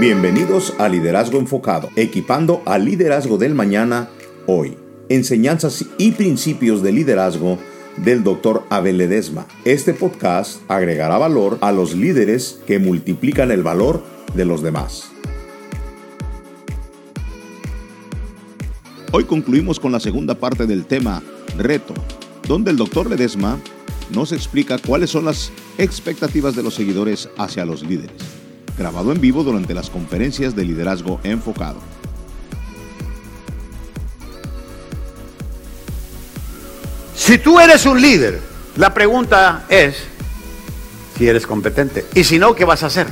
Bienvenidos a Liderazgo Enfocado, equipando al liderazgo del mañana hoy. Enseñanzas y principios de liderazgo del Dr. Abel Ledesma. Este podcast agregará valor a los líderes que multiplican el valor de los demás. Hoy concluimos con la segunda parte del tema Reto, donde el Dr. Ledesma nos explica cuáles son las expectativas de los seguidores hacia los líderes grabado en vivo durante las conferencias de liderazgo enfocado. Si tú eres un líder, la pregunta es si eres competente. Y si no, ¿qué vas a hacer?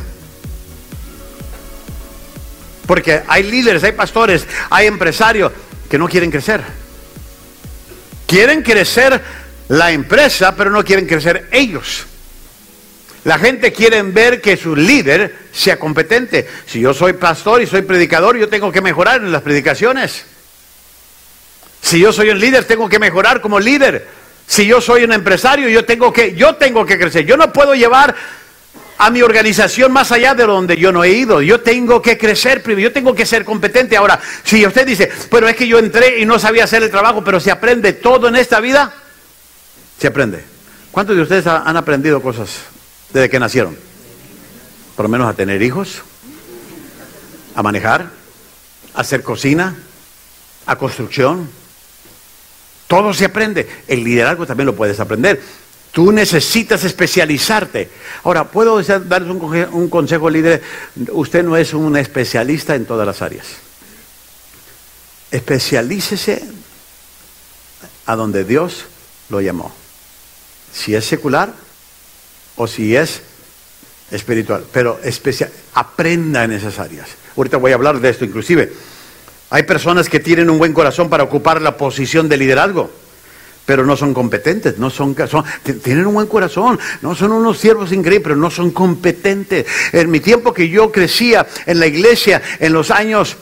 Porque hay líderes, hay pastores, hay empresarios que no quieren crecer. Quieren crecer la empresa, pero no quieren crecer ellos. La gente quiere ver que su líder sea competente. Si yo soy pastor y soy predicador, yo tengo que mejorar en las predicaciones. Si yo soy un líder, tengo que mejorar como líder. Si yo soy un empresario, yo tengo que, yo tengo que crecer. Yo no puedo llevar a mi organización más allá de donde yo no he ido. Yo tengo que crecer primero, yo tengo que ser competente. Ahora, si usted dice, pero es que yo entré y no sabía hacer el trabajo, pero se aprende todo en esta vida, se aprende. ¿Cuántos de ustedes han aprendido cosas desde que nacieron. Por lo menos a tener hijos, a manejar, a hacer cocina, a construcción. Todo se aprende. El liderazgo también lo puedes aprender. Tú necesitas especializarte. Ahora, ¿puedo darles un, un consejo, líder? Usted no es un especialista en todas las áreas. Especialícese a donde Dios lo llamó. Si es secular, o si es espiritual, pero especial, aprenda en esas áreas. Ahorita voy a hablar de esto inclusive. Hay personas que tienen un buen corazón para ocupar la posición de liderazgo, pero no son competentes, no son, tienen un buen corazón, no son unos siervos increíbles, pero no son competentes. En mi tiempo que yo crecía en la iglesia, en los años,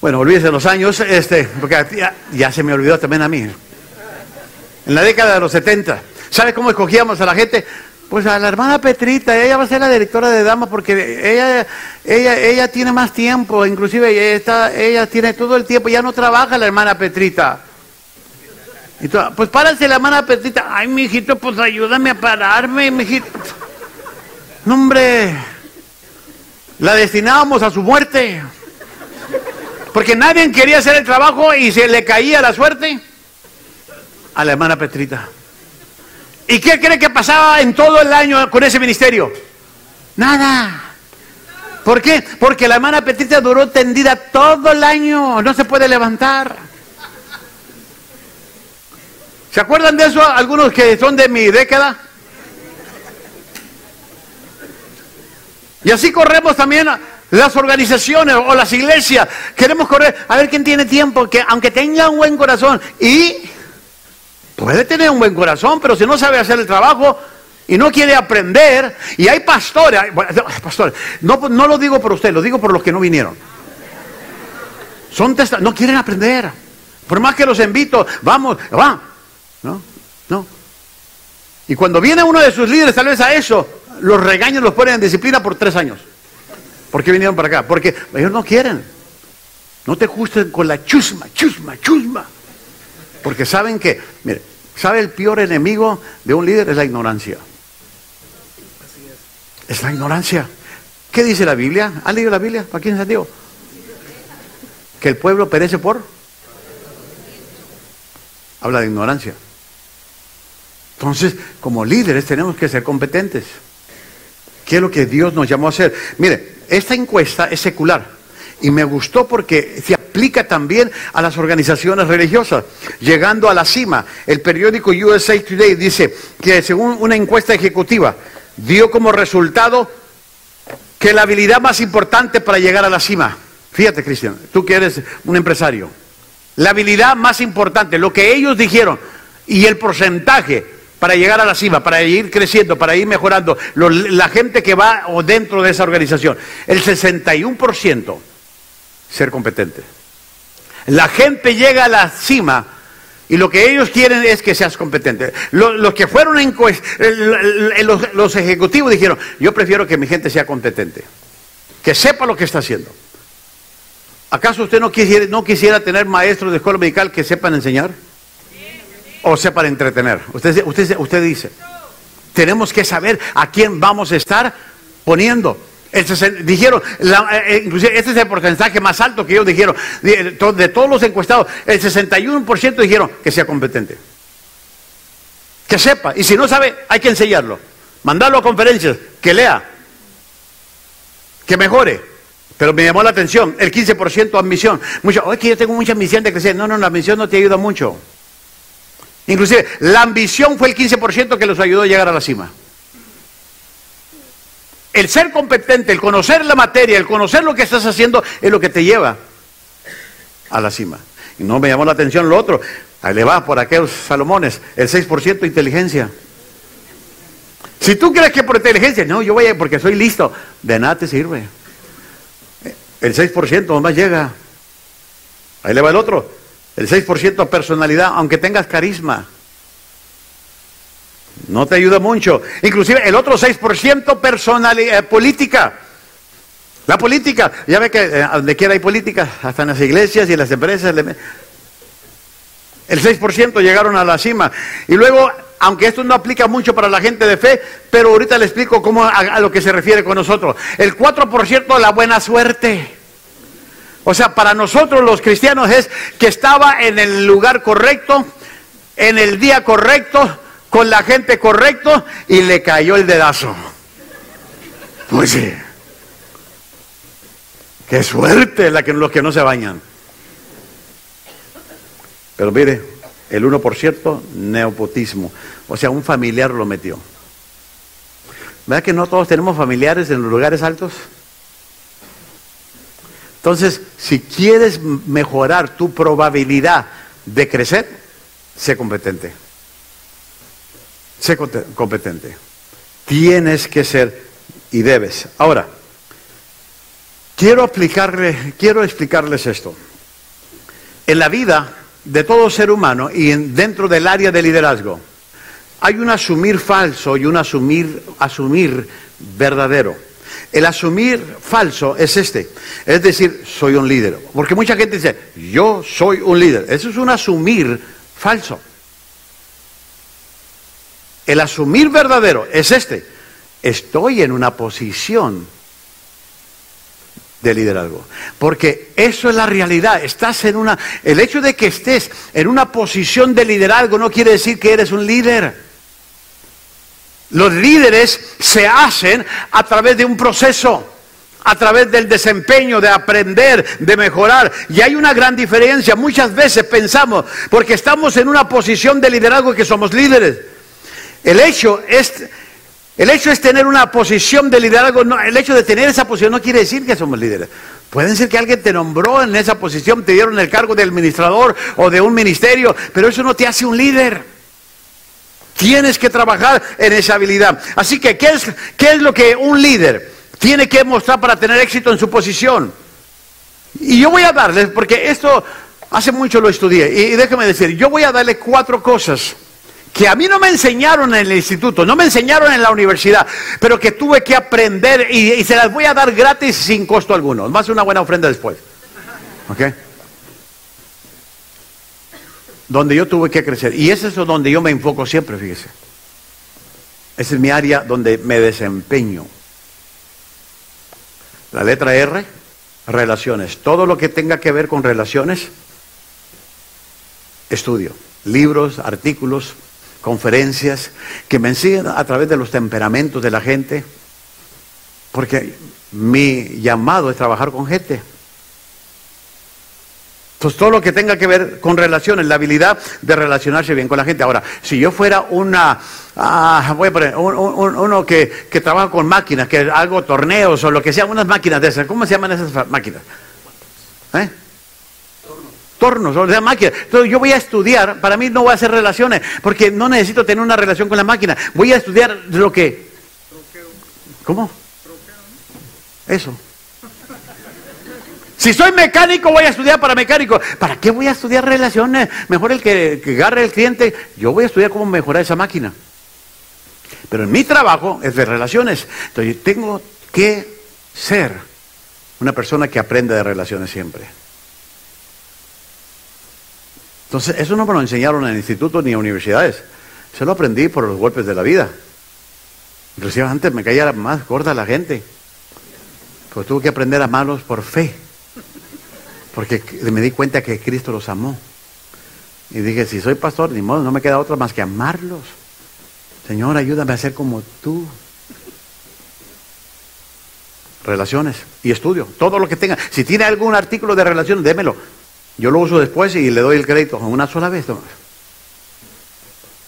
bueno, olvídese los años, este, porque ya, ya se me olvidó también a mí. En la década de los 70, ¿Sabe cómo escogíamos a la gente? Pues a la hermana Petrita, ella va a ser la directora de damas porque ella, ella, ella tiene más tiempo, inclusive ella, tiene todo el tiempo, ya no trabaja la hermana Petrita. Y pues párase la hermana Petrita, ay mijito, pues ayúdame a pararme, mijito. No hombre, la destinábamos a su muerte. Porque nadie quería hacer el trabajo y se le caía la suerte a la hermana Petrita. ¿Y qué cree que pasaba en todo el año con ese ministerio? Nada. ¿Por qué? Porque la hermana Petita duró tendida todo el año, no se puede levantar. ¿Se acuerdan de eso algunos que son de mi década? Y así corremos también las organizaciones o las iglesias. Queremos correr a ver quién tiene tiempo, que aunque tenga un buen corazón y Puede tener un buen corazón, pero si no sabe hacer el trabajo y no quiere aprender, y hay pastores, pastores, no, no lo digo por usted, lo digo por los que no vinieron. Son no quieren aprender. Por más que los invito, vamos, va. No, no. Y cuando viene uno de sus líderes, tal vez a eso, los regaños los ponen en disciplina por tres años. ¿Por qué vinieron para acá? Porque ellos no quieren. No te ajusten con la chusma, chusma, chusma. Porque saben que, mire, ¿sabe el peor enemigo de un líder? Es la ignorancia. Es la ignorancia. ¿Qué dice la Biblia? ¿Han leído la Biblia? ¿Para quién se dio? Que el pueblo perece por. Habla de ignorancia. Entonces, como líderes tenemos que ser competentes. ¿Qué es lo que Dios nos llamó a hacer? Mire, esta encuesta es secular. Y me gustó porque se aplica también a las organizaciones religiosas. Llegando a la cima, el periódico USA Today dice que según una encuesta ejecutiva, dio como resultado que la habilidad más importante para llegar a la cima, fíjate Cristian, tú que eres un empresario, la habilidad más importante, lo que ellos dijeron y el porcentaje para llegar a la cima, para ir creciendo, para ir mejorando, la gente que va dentro de esa organización, el 61% ser competente. La gente llega a la cima Y lo que ellos quieren es que seas competente. Los, que fueron en, los, los ejecutivos dijeron, yo prefiero que mi gente sea competente, que sepa lo que está haciendo. ¿Acaso usted no quisiera, no quisiera tener maestros de escuela medical que sepan enseñar? ¿O sepan entretener? Usted, usted, usted dice, tenemos que saber a quién vamos a estar poniendo. Dijeron, eh, eh, inclusive este es el porcentaje más alto que ellos dijeron, de, todos los encuestados, el 61% dijeron que sea competente. Que sepa, y si no sabe, hay que enseñarlo. Mandarlo a conferencias, que lea, que mejore. Pero me llamó la atención, el 15% admisión. Mucho, oye, que yo tengo mucha ambición de crecer. No, no, la admisión no te ayuda mucho. Inclusive, la ambición fue el 15% que los ayudó a llegar a la cima. El ser competente, el conocer la materia, el conocer lo que estás haciendo, es lo que te lleva a la cima. Y no me llamó la atención lo otro. Ahí le va por aquellos Salomones, el 6% de inteligencia. Si tú crees que por inteligencia, no, yo voy a, porque soy listo, de nada te sirve. El 6% más llega. Ahí le va el otro. El 6% personalidad, aunque tengas carisma. No te ayuda mucho. Inclusive el otro 6% personalidad, eh, política. La política. Ya ve que eh, donde quiera hay política, hasta en las iglesias y en las empresas. El 6% llegaron a la cima. Y luego aunque esto no aplica mucho para la gente de fe, pero ahorita le explico cómo a, lo que se refiere con nosotros. El 4% de la buena suerte. O sea, para nosotros los cristianos es que estaba en el lugar correcto, en el día correcto, con la gente correcto y le cayó el dedazo. Pues sí. Qué suerte la que los que no se bañan. Pero mire, el 1% neopotismo. O sea, un familiar lo metió. ¿Verdad que no todos tenemos familiares en los lugares altos? Entonces, si quieres mejorar tu probabilidad de crecer, sé competente. Sé competente. Tienes que ser y debes. Ahora, quiero explicarle, quiero explicarles esto. En la vida de todo ser humano y dentro del área de liderazgo. Hay un asumir falso y un asumir, asumir verdadero. El asumir falso es este, es decir, soy un líder. Porque mucha gente dice, yo soy un líder. Eso es un asumir falso. El asumir verdadero es este, estoy en una posición de liderazgo. Porque eso es la realidad. Estás en una. El hecho de que estés en una posición de liderazgo no quiere decir que eres un líder. Los líderes se hacen a través de un proceso, a través del desempeño, de aprender, de mejorar. Y hay una gran diferencia. Muchas veces pensamos, porque estamos en una posición de liderazgo que somos líderes. El hecho es el hecho es tener una posición de liderazgo, el hecho de tener esa posición no quiere decir que somos líderes. Pueden ser que alguien te nombró en esa posición, te dieron el cargo de administrador o de un ministerio, pero eso no te hace un líder. Tienes que trabajar en esa habilidad. Así que, ¿qué es, qué es lo que un líder tiene que mostrar para tener éxito en su posición? Y yo voy a darles, porque esto hace mucho lo estudié, y déjame decir, yo voy a darle cuatro cosas que a mí no me enseñaron en el instituto, no me enseñaron en la universidad, pero que tuve que aprender y, se las voy a dar gratis sin costo alguno. Más una buena ofrenda después. ¿Ok? Donde yo tuve que crecer. Y es donde yo me enfoco siempre, fíjese. Esa es mi área donde me desempeño. La letra R, relaciones. Todo lo que tenga que ver con relaciones, estudio. Libros, artículos, conferencias, que me enseñan a través de los temperamentos de la gente, porque mi llamado es trabajar con gente. Entonces, todo lo que tenga que ver con relaciones, la habilidad de relacionarse bien con la gente. Ahora, si yo fuera una, ah, voy a poner, uno que, que, trabaja con máquinas, que hago torneos o lo que sea, unas máquinas de esas, ¿cómo se llaman esas máquinas? ¿Eh? Tornos, o sea, máquinas. Entonces yo voy a estudiar, para mí no voy a hacer relaciones, porque no necesito tener una relación con la máquina. Voy a estudiar lo que... ¿Cómo? Eso. Si soy mecánico, voy a estudiar para mecánico. ¿Para qué voy a estudiar relaciones? Mejor el que, que agarre el cliente. Yo voy a estudiar cómo mejorar esa máquina. Pero en mi trabajo es de relaciones. Entonces, tengo que ser una persona que aprende de relaciones siempre. Entonces, eso no me lo enseñaron en institutos ni en universidades. Se lo aprendí por los golpes de la vida. Inclusive antes me caía más gorda la gente. Pues tuve que aprender a amarlos por fe. Porque me di cuenta que Cristo los amó. Y dije, si soy pastor, ni modo, no me queda otra más que amarlos. Señor, ayúdame a ser como tú. Relaciones y estudio, todo lo que tenga. Si tiene algún artículo de relación, démelo. Yo lo uso después y le doy el crédito una sola vez.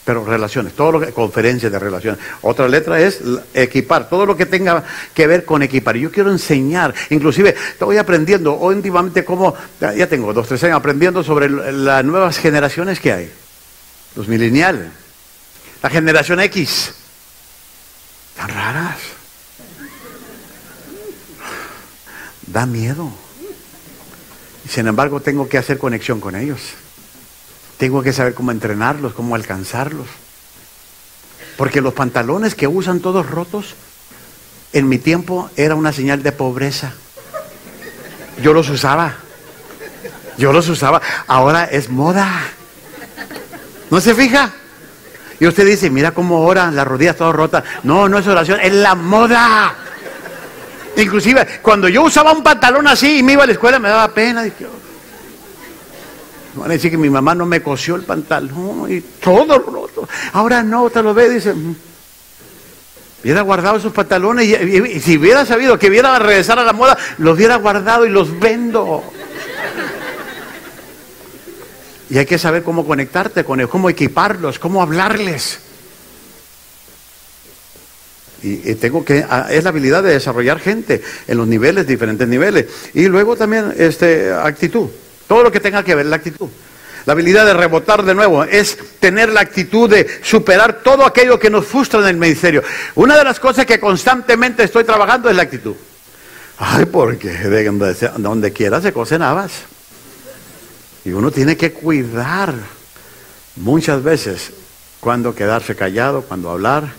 Pero relaciones, todo lo que, conferencias de relaciones. Otra letra es equipar, todo lo que tenga que ver con equipar. Yo quiero enseñar, inclusive estoy aprendiendo últimamente cómo, ya tengo dos, tres años aprendiendo sobre las nuevas generaciones que hay. Los millennials, la generación X. Tan raras. Da miedo. Sin embargo, tengo que hacer conexión con ellos. Tengo que saber cómo entrenarlos, cómo alcanzarlos. Porque los pantalones que usan todos rotos, en mi tiempo era una señal de pobreza. Yo los usaba. Yo los usaba. Ahora es moda. ¿No se fija? Y usted dice, mira cómo oran, las rodillas todas rotas. No, no es oración, es la moda. Inclusive, cuando yo usaba un pantalón así y me iba a la escuela, me daba pena. Dije, van a decir que mi mamá no me cosió el pantalón y todo roto. Ahora no, te lo ve, dice, mm, hubiera guardado esos pantalones y, si hubiera sabido que hubiera regresar a la moda, los hubiera guardado y los vendo. Y hay que saber cómo conectarte con ellos, cómo equiparlos, cómo hablarles. Y, tengo que, ah, es la habilidad de desarrollar gente en los niveles, diferentes niveles. Y luego también este, actitud. Todo lo que tenga que ver la actitud. La habilidad de rebotar de nuevo es tener la actitud de superar todo aquello que nos frustra en el ministerio. Una de las cosas que constantemente estoy trabajando es la actitud. Ay, porque de donde quiera se cosen habas. Y uno tiene que cuidar muchas veces cuando quedarse callado, cuando hablar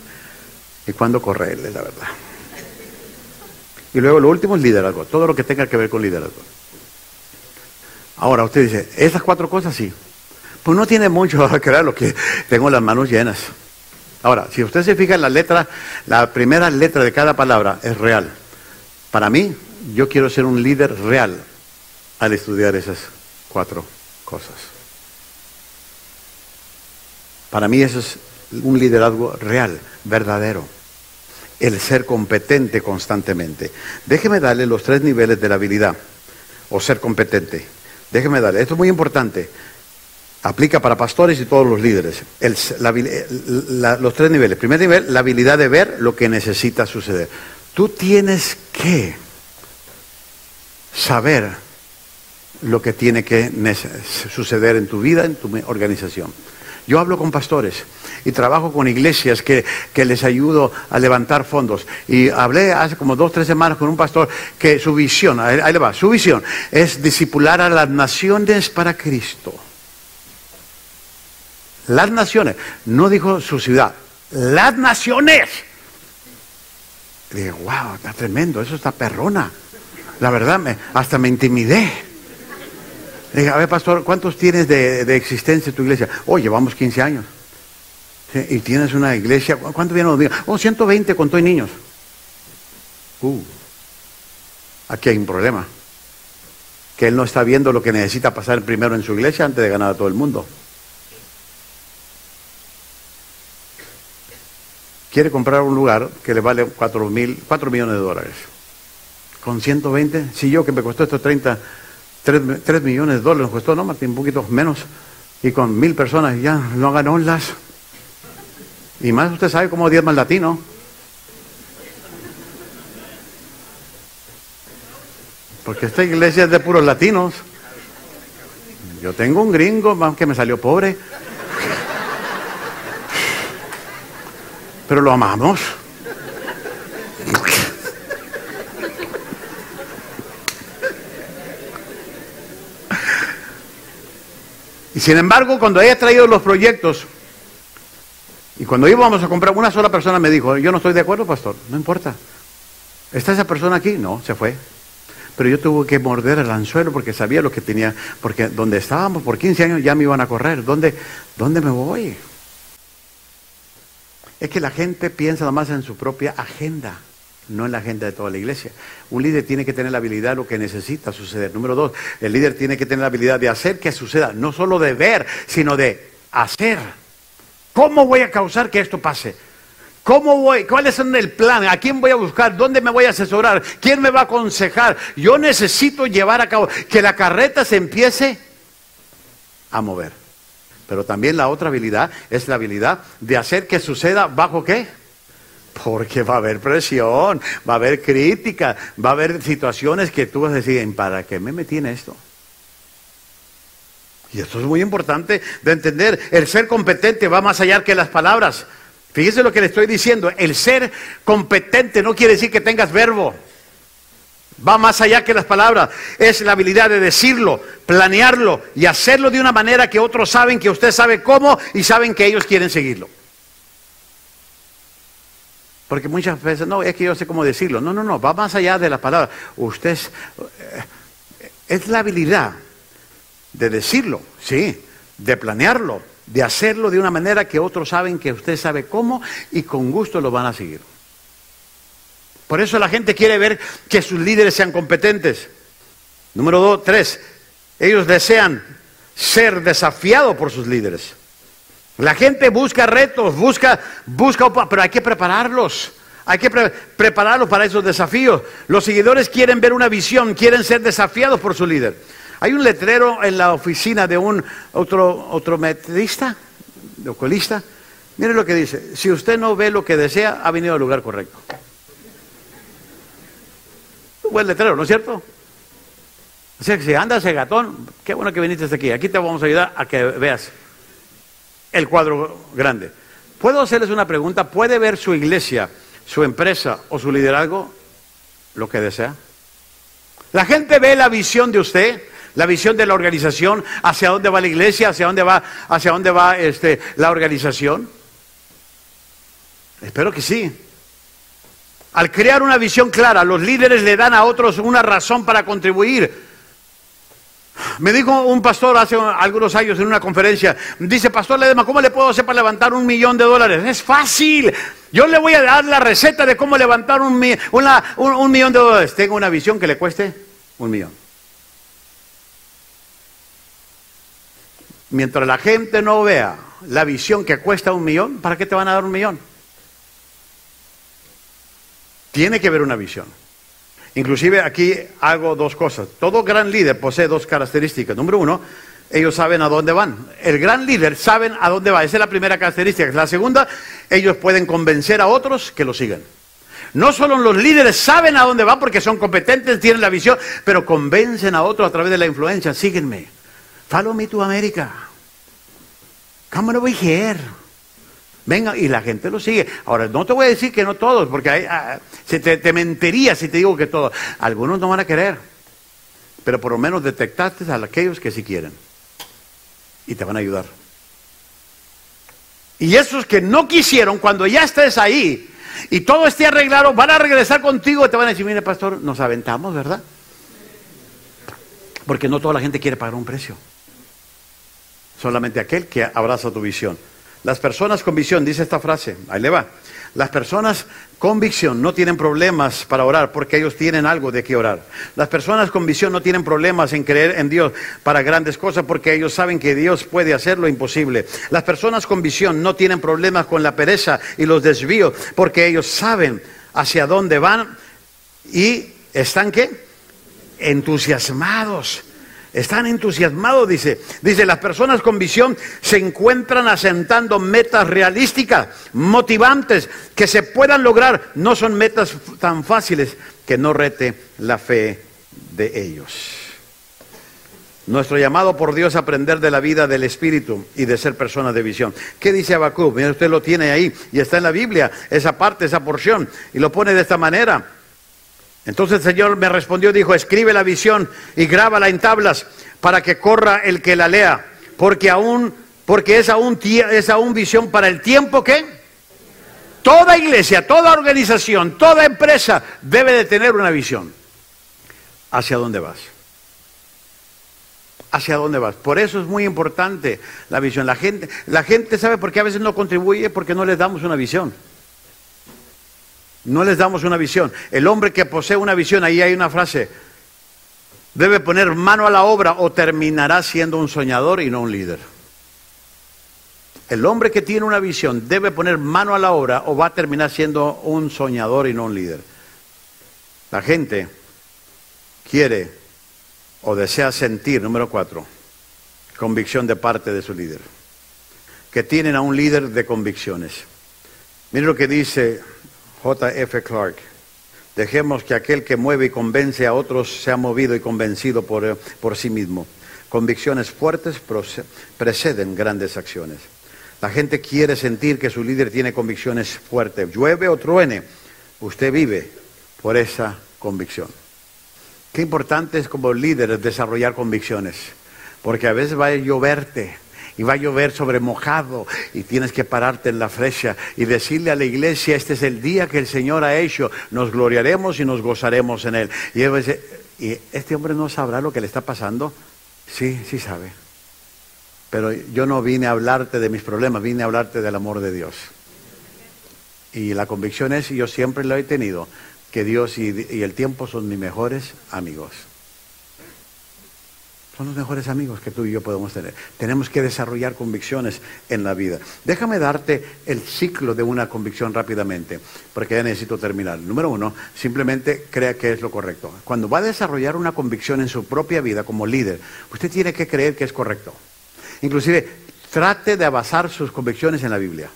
y cuando correrle, la verdad. Y luego lo último es liderazgo, todo lo que tenga que ver con liderazgo. Ahora usted dice, esas cuatro cosas sí. Pues no tiene mucho lo que tengo las manos llenas. Ahora, si usted se fija en la letra, la primera letra de cada palabra es real. Para mí, yo quiero ser un líder real al estudiar esas cuatro cosas. Para mí eso es un liderazgo real, verdadero. El ser competente constantemente. Déjeme darle los tres niveles de la habilidad o ser competente. Déjeme darle. Esto es muy importante. Aplica para pastores y todos los líderes. los tres niveles. Primer nivel, la habilidad de ver lo que necesita suceder. Tú tienes que saber lo que tiene que suceder en tu vida, en tu organización. Yo hablo con pastores y trabajo con iglesias que, les ayudo a levantar fondos. Y hablé hace como dos, tres semanas con un pastor que su visión, ahí, le va, su visión es discipular a las naciones para Cristo. Las naciones, no dijo su ciudad, las naciones. Y dije, wow, está tremendo, eso está perrona. La verdad, me, hasta me intimidé. Le dije, a ver, pastor, ¿cuántos tienes de, existencia en tu iglesia? Oh, llevamos 15 años. Y tienes una iglesia, ¿cuántos vienen los niños? Oh, 120 con todos niños. Uh, aquí hay un problema. Que él no está viendo lo que necesita pasar primero en su iglesia antes de ganar a todo el mundo. Quiere comprar un lugar que le vale 4, mil, 4 millones de dólares. Con 120, si yo que me costó estos 30 3, millones de dólares nos costó, ¿no? Un poquito menos. Y con mil personas ya no hagan olas. Y más usted sabe cómo diezma el latino. Porque esta iglesia es de puros latinos. Yo tengo un gringo que me salió pobre. Pero lo amamos. Y sin embargo, cuando haya traído los proyectos, y cuando íbamos a comprar, una sola persona me dijo, yo no estoy de acuerdo, pastor, no importa. ¿Está esa persona aquí? No, se fue. Pero yo tuve que morder el anzuelo porque sabía lo que tenía, porque donde estábamos por 15 años ya me iban a correr. ¿Dónde, dónde me voy? Es que la gente piensa nada más en su propia agenda, no en la agenda de toda la iglesia. Un líder tiene que tener la habilidad de lo que necesita suceder. Número dos, el líder tiene que tener la habilidad de hacer que suceda, no solo de ver, sino de hacer. ¿Cómo voy a causar que esto pase? ¿Cómo voy? ¿Cuál es el plan? ¿A quién voy a buscar? ¿Dónde me voy a asesorar? ¿Quién me va a aconsejar? Yo necesito llevar a cabo que la carreta se empiece a mover. Pero también la otra habilidad es la habilidad de hacer que suceda bajo qué? Porque va a haber presión, va a haber crítica, va a haber situaciones que tú vas a decir, ¿para qué me metí en esto? Y esto es muy importante de entender. El ser competente va más allá que las palabras. Fíjese lo que le estoy diciendo. El ser competente no quiere decir que tengas verbo. Va más allá que las palabras. Es la habilidad de decirlo, planearlo y hacerlo de una manera que otros saben que usted sabe cómo y saben que ellos quieren seguirlo. Porque muchas veces, no, es que yo sé cómo decirlo. No, no, no, va más allá de las palabras. Usted es, eh, es la habilidad de decirlo, sí, de planearlo, de hacerlo de una manera que otros saben que usted sabe cómo y con gusto lo van a seguir. Por eso la gente quiere ver que sus líderes sean competentes. Número dos, tres, ellos desean ser desafiados por sus líderes. La gente busca retos, busca, busca, pero hay que prepararlos. Hay que prepararlos para esos desafíos. Los seguidores quieren ver una visión, quieren ser desafiados por su líder. Hay un letrero en la oficina de un otro, otro metrista, oculista. Mire lo que dice. Si usted no ve lo que desea, ha venido al lugar correcto. Un buen letrero, ¿no es cierto? O sea que si andas gatón, qué bueno que viniste hasta aquí. Aquí te vamos a ayudar a que veas el cuadro grande. ¿Puedo hacerles una pregunta? ¿Puede ver su iglesia, su empresa o su liderazgo lo que desea? La gente ve la visión de usted, la visión de la organización, hacia dónde va la iglesia, hacia dónde va, hacia dónde va este, la organización. Espero que sí. Al crear una visión clara, los líderes le dan a otros una razón para contribuir. Me dijo un pastor hace algunos años en una conferencia, dice, Pastor Ledema, ¿cómo le puedo hacer para levantar un millón de dólares? Es fácil. Yo le voy a dar la receta de cómo levantar un, millón de dólares. Tengo una visión que le cueste un millón. Mientras la gente no vea la visión que cuesta un millón, ¿para qué te van a dar un millón? Tiene que haber una visión. Inclusive aquí hago dos cosas. Todo gran líder posee dos características. Número uno, ellos saben a dónde van. El gran líder saben a dónde va. Esa es la primera característica. La segunda, ellos pueden convencer a otros que lo sigan. No solo los líderes saben a dónde van porque son competentes, tienen la visión, pero convencen a otros a través de la influencia. Síguenme. Follow me to America. Come over here. Venga, y la gente lo sigue. Ahora, no te voy a decir que no todos, porque hay, ah, te, te, mentiría si te digo que todos. Algunos no van a querer, pero por lo menos detectaste a aquellos que sí quieren. Y te van a ayudar. Y esos que no quisieron, cuando ya estés ahí y todo esté arreglado, van a regresar contigo y te van a decir, mire pastor, nos aventamos, ¿verdad? Porque no toda la gente quiere pagar un precio solamente aquel que abraza tu visión. Las personas con visión, dice esta frase, ahí le va. Las personas con visión no tienen problemas para orar porque ellos tienen algo de qué orar. Las personas con visión no tienen problemas en creer en Dios para grandes cosas porque ellos saben que Dios puede hacer lo imposible. Las personas con visión no tienen problemas con la pereza y los desvíos porque ellos saben hacia dónde van y están qué? Entusiasmados están entusiasmados, dice. Dice, las personas con visión se encuentran asentando metas realísticas, motivantes, que se puedan lograr. No son metas tan fáciles que no rete la fe de ellos. Nuestro llamado por Dios a aprender de la vida del Espíritu y de ser personas de visión. ¿Qué dice Habacuc? Mira, usted lo tiene ahí y está en la Biblia, esa parte, esa porción, y lo pone de esta manera. Entonces el Señor me respondió, dijo, escribe la visión y grábala en tablas para que corra el que la lea. porque aún, porque es aún, es aún visión para el tiempo que toda iglesia, toda organización, toda empresa debe de tener una visión. ¿Hacia dónde vas? hacia dónde vas. Por eso es muy importante la visión. La gente, la gente sabe por qué a veces no contribuye porque no les damos una visión. No les damos una visión. El hombre que posee una visión, ahí hay una frase, debe poner mano a la obra o terminará siendo un soñador y no un líder. El hombre que tiene una visión debe poner mano a la obra o va a terminar siendo un soñador y no un líder. La gente quiere o desea sentir, número cuatro, convicción de parte de su líder. Que tienen a un líder de convicciones. Miren lo que dice J.F. Clark. Dejemos que aquel que mueve y convence a otros sea movido y convencido por, eh, por sí mismo. Convicciones fuertes preceden grandes acciones. La gente quiere sentir que su líder tiene convicciones fuertes. Llueve o truene, usted vive por esa convicción. Qué importante es como líder desarrollar convicciones, porque a veces va a lloverte y va a llover sobre mojado y tienes que pararte en la flecha y decirle a la iglesia, este es el día que el Señor ha hecho, nos gloriaremos y nos gozaremos en él. Y, ¿y este hombre no sabrá lo que le está pasando? Sí, sí sabe. Pero yo no vine a hablarte de mis problemas, vine a hablarte del amor de Dios. Y la convicción es, y yo siempre lo he tenido, que Dios y, el tiempo son mis mejores amigos. Son los mejores amigos que tú y yo podemos tener. Tenemos que desarrollar convicciones en la vida. Déjame darte el ciclo de una convicción rápidamente, porque ya necesito terminar. Número uno, simplemente crea que es lo correcto. Cuando va a desarrollar una convicción en su propia vida como líder, usted tiene que creer que es correcto. Inclusive, trate de basar sus convicciones en la Biblia.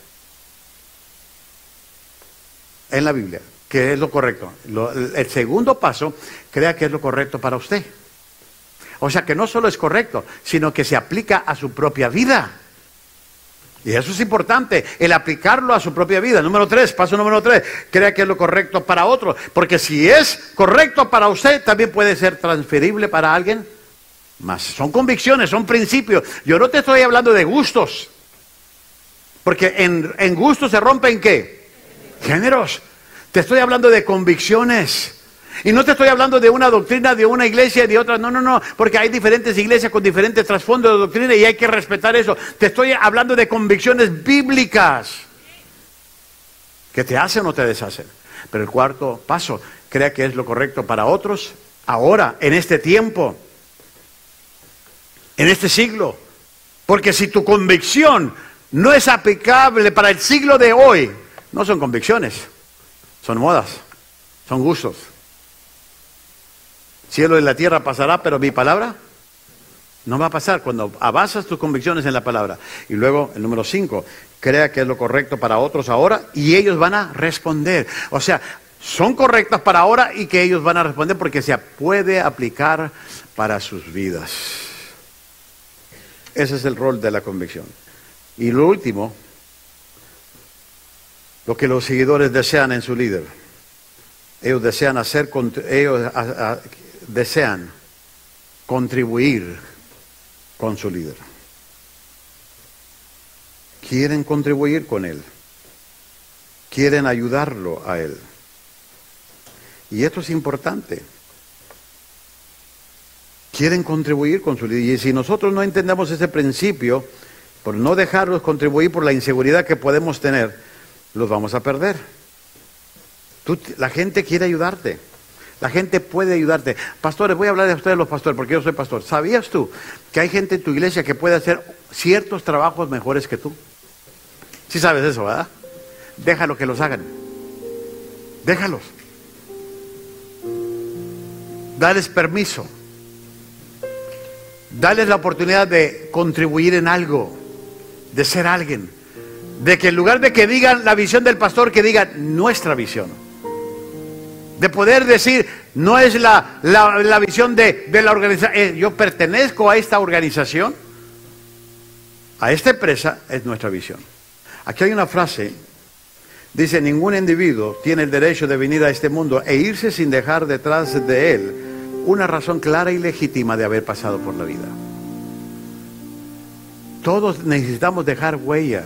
En la Biblia que es lo correcto. el segundo paso, crea que es lo correcto para usted. O sea que no solo es correcto, sino que se aplica a su propia vida. Y eso es importante, el aplicarlo a su propia vida. Número tres, paso número tres, crea que es lo correcto para otro. Porque si es correcto para usted, también puede ser transferible para alguien más. Son convicciones, son principios. Yo no te estoy hablando de gustos. Porque en, en gustos se rompen qué? Géneros. Te estoy hablando de convicciones. Y no te estoy hablando de una doctrina de una iglesia y de otra. No, no, no. Porque hay diferentes iglesias con diferentes trasfondos de doctrina y hay que respetar eso. Te estoy hablando de convicciones bíblicas. Que te hacen o te deshacen. Pero el cuarto paso, crea que es lo correcto para otros ahora, en este tiempo, en este siglo. Porque si tu convicción no es aplicable para el siglo de hoy, no son convicciones son modas, son gustos. Cielo y la tierra pasará, pero mi palabra no va a pasar cuando avanzas tus convicciones en la palabra. Y luego, el número cinco, crea que es lo correcto para otros ahora y ellos van a responder. O sea, son correctas para ahora y que ellos van a responder porque se puede aplicar para sus vidas. Ese es el rol de la convicción. Y lo último, lo que los seguidores desean en su líder. Ellos desean hacer, ellos desean contribuir con su líder. Quieren contribuir con él. Quieren ayudarlo a él. Y esto es importante. Quieren contribuir con su líder. Y si nosotros no entendemos ese principio, por no dejarlos contribuir por la inseguridad que podemos tener, los vamos a perder. la gente quiere ayudarte. La gente puede ayudarte. Pastores, voy a hablar de ustedes los pastores, porque yo soy pastor. ¿Sabías tú que hay gente en tu iglesia que puede hacer ciertos trabajos mejores que tú? Sí sabes eso, ¿verdad? Déjalo que los hagan. Déjalos. Dales permiso. Dales la oportunidad de contribuir en algo, de ser alguien de que en lugar de que digan la visión del pastor, que digan nuestra visión. De poder decir, no es la, la, visión de, de la organización, eh, yo pertenezco a esta organización, a esta empresa, es nuestra visión. Aquí hay una frase, dice, ningún individuo tiene el derecho de venir a este mundo e irse sin dejar detrás de él una razón clara y legítima de haber pasado por la vida. todos necesitamos dejar huellas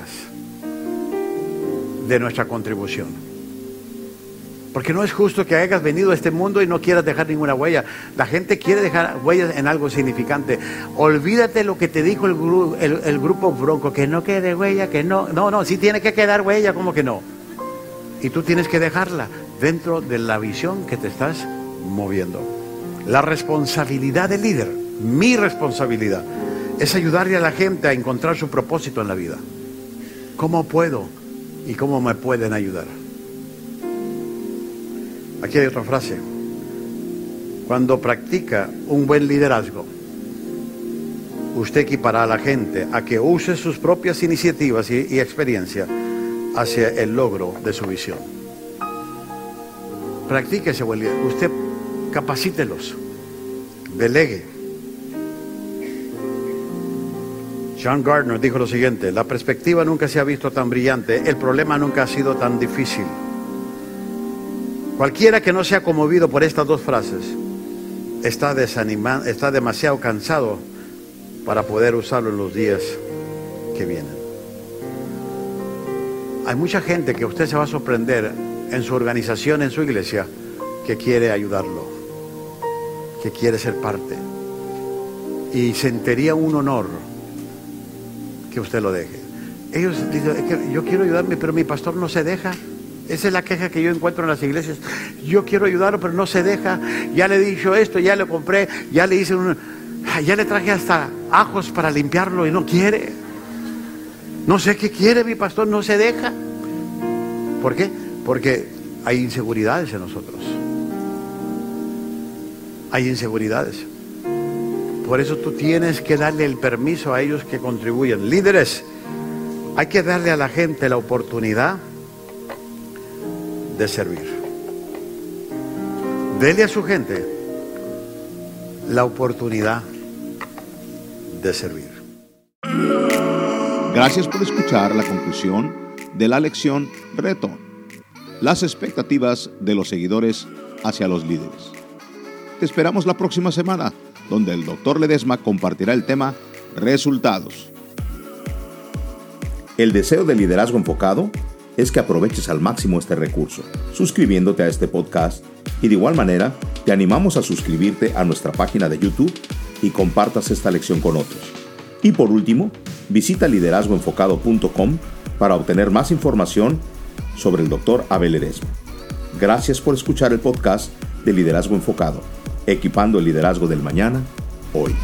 de nuestra contribución. Porque no es justo que hayas venido a este mundo y no quieras dejar ninguna huella. La gente quiere dejar huellas en algo significante. Olvídate lo que te dijo el, grupo Bronco, que no quede huella, que no. No, no, sí tiene que quedar huella, como que no. Y tú tienes que dejarla dentro de la visión que te estás moviendo. La responsabilidad del líder, mi responsabilidad, es ayudarle a la gente a encontrar su propósito en la vida. ¿Cómo puedo y cómo me pueden ayudar? Aquí hay otra frase. Cuando practica un buen liderazgo, usted equipará a la gente a que use sus propias iniciativas y, experiencia hacia el logro de su visión. Practique ese buen liderazgo. Usted capacítelos, delegue. John Gardner dijo lo siguiente, la perspectiva nunca se ha visto tan brillante, el problema nunca ha sido tan difícil. Cualquiera que no sea conmovido por estas dos frases está desanimado, está demasiado cansado para poder usarlo en los días que vienen. Hay mucha gente que usted se va a sorprender en su organización, en su iglesia, que quiere ayudarlo, que quiere ser parte. Y sentiría un honor que usted lo deje. Ellos dicen, yo quiero ayudarme, pero mi pastor no se deja. Esa es la queja que yo encuentro en las iglesias. Yo quiero ayudarlo, pero no se deja. Ya le he dicho esto, ya le compré, ya le hice un... Ya le traje hasta ajos para limpiarlo y no quiere. No sé qué quiere mi pastor, no se deja. ¿Por qué? Porque hay inseguridades en nosotros. Hay inseguridades. Por eso tú tienes que darle el permiso a ellos que contribuyen. Líderes, hay que darle a la gente la oportunidad de servir. Dele a su gente la oportunidad de servir. Gracias por escuchar la conclusión de la lección Reto. Las expectativas de los seguidores hacia los líderes. Te esperamos la próxima semana, donde el doctor Ledesma compartirá el tema Resultados. El deseo de liderazgo enfocado es que aproveches al máximo este recurso, suscribiéndote a este podcast y de igual manera te animamos a suscribirte a nuestra página de YouTube y compartas esta lección con otros. Y por último, visita liderazgoenfocado.com para obtener más información sobre el Dr. Abel Edesma. Gracias por escuchar el podcast de Liderazgo Enfocado, equipando el liderazgo del mañana, hoy.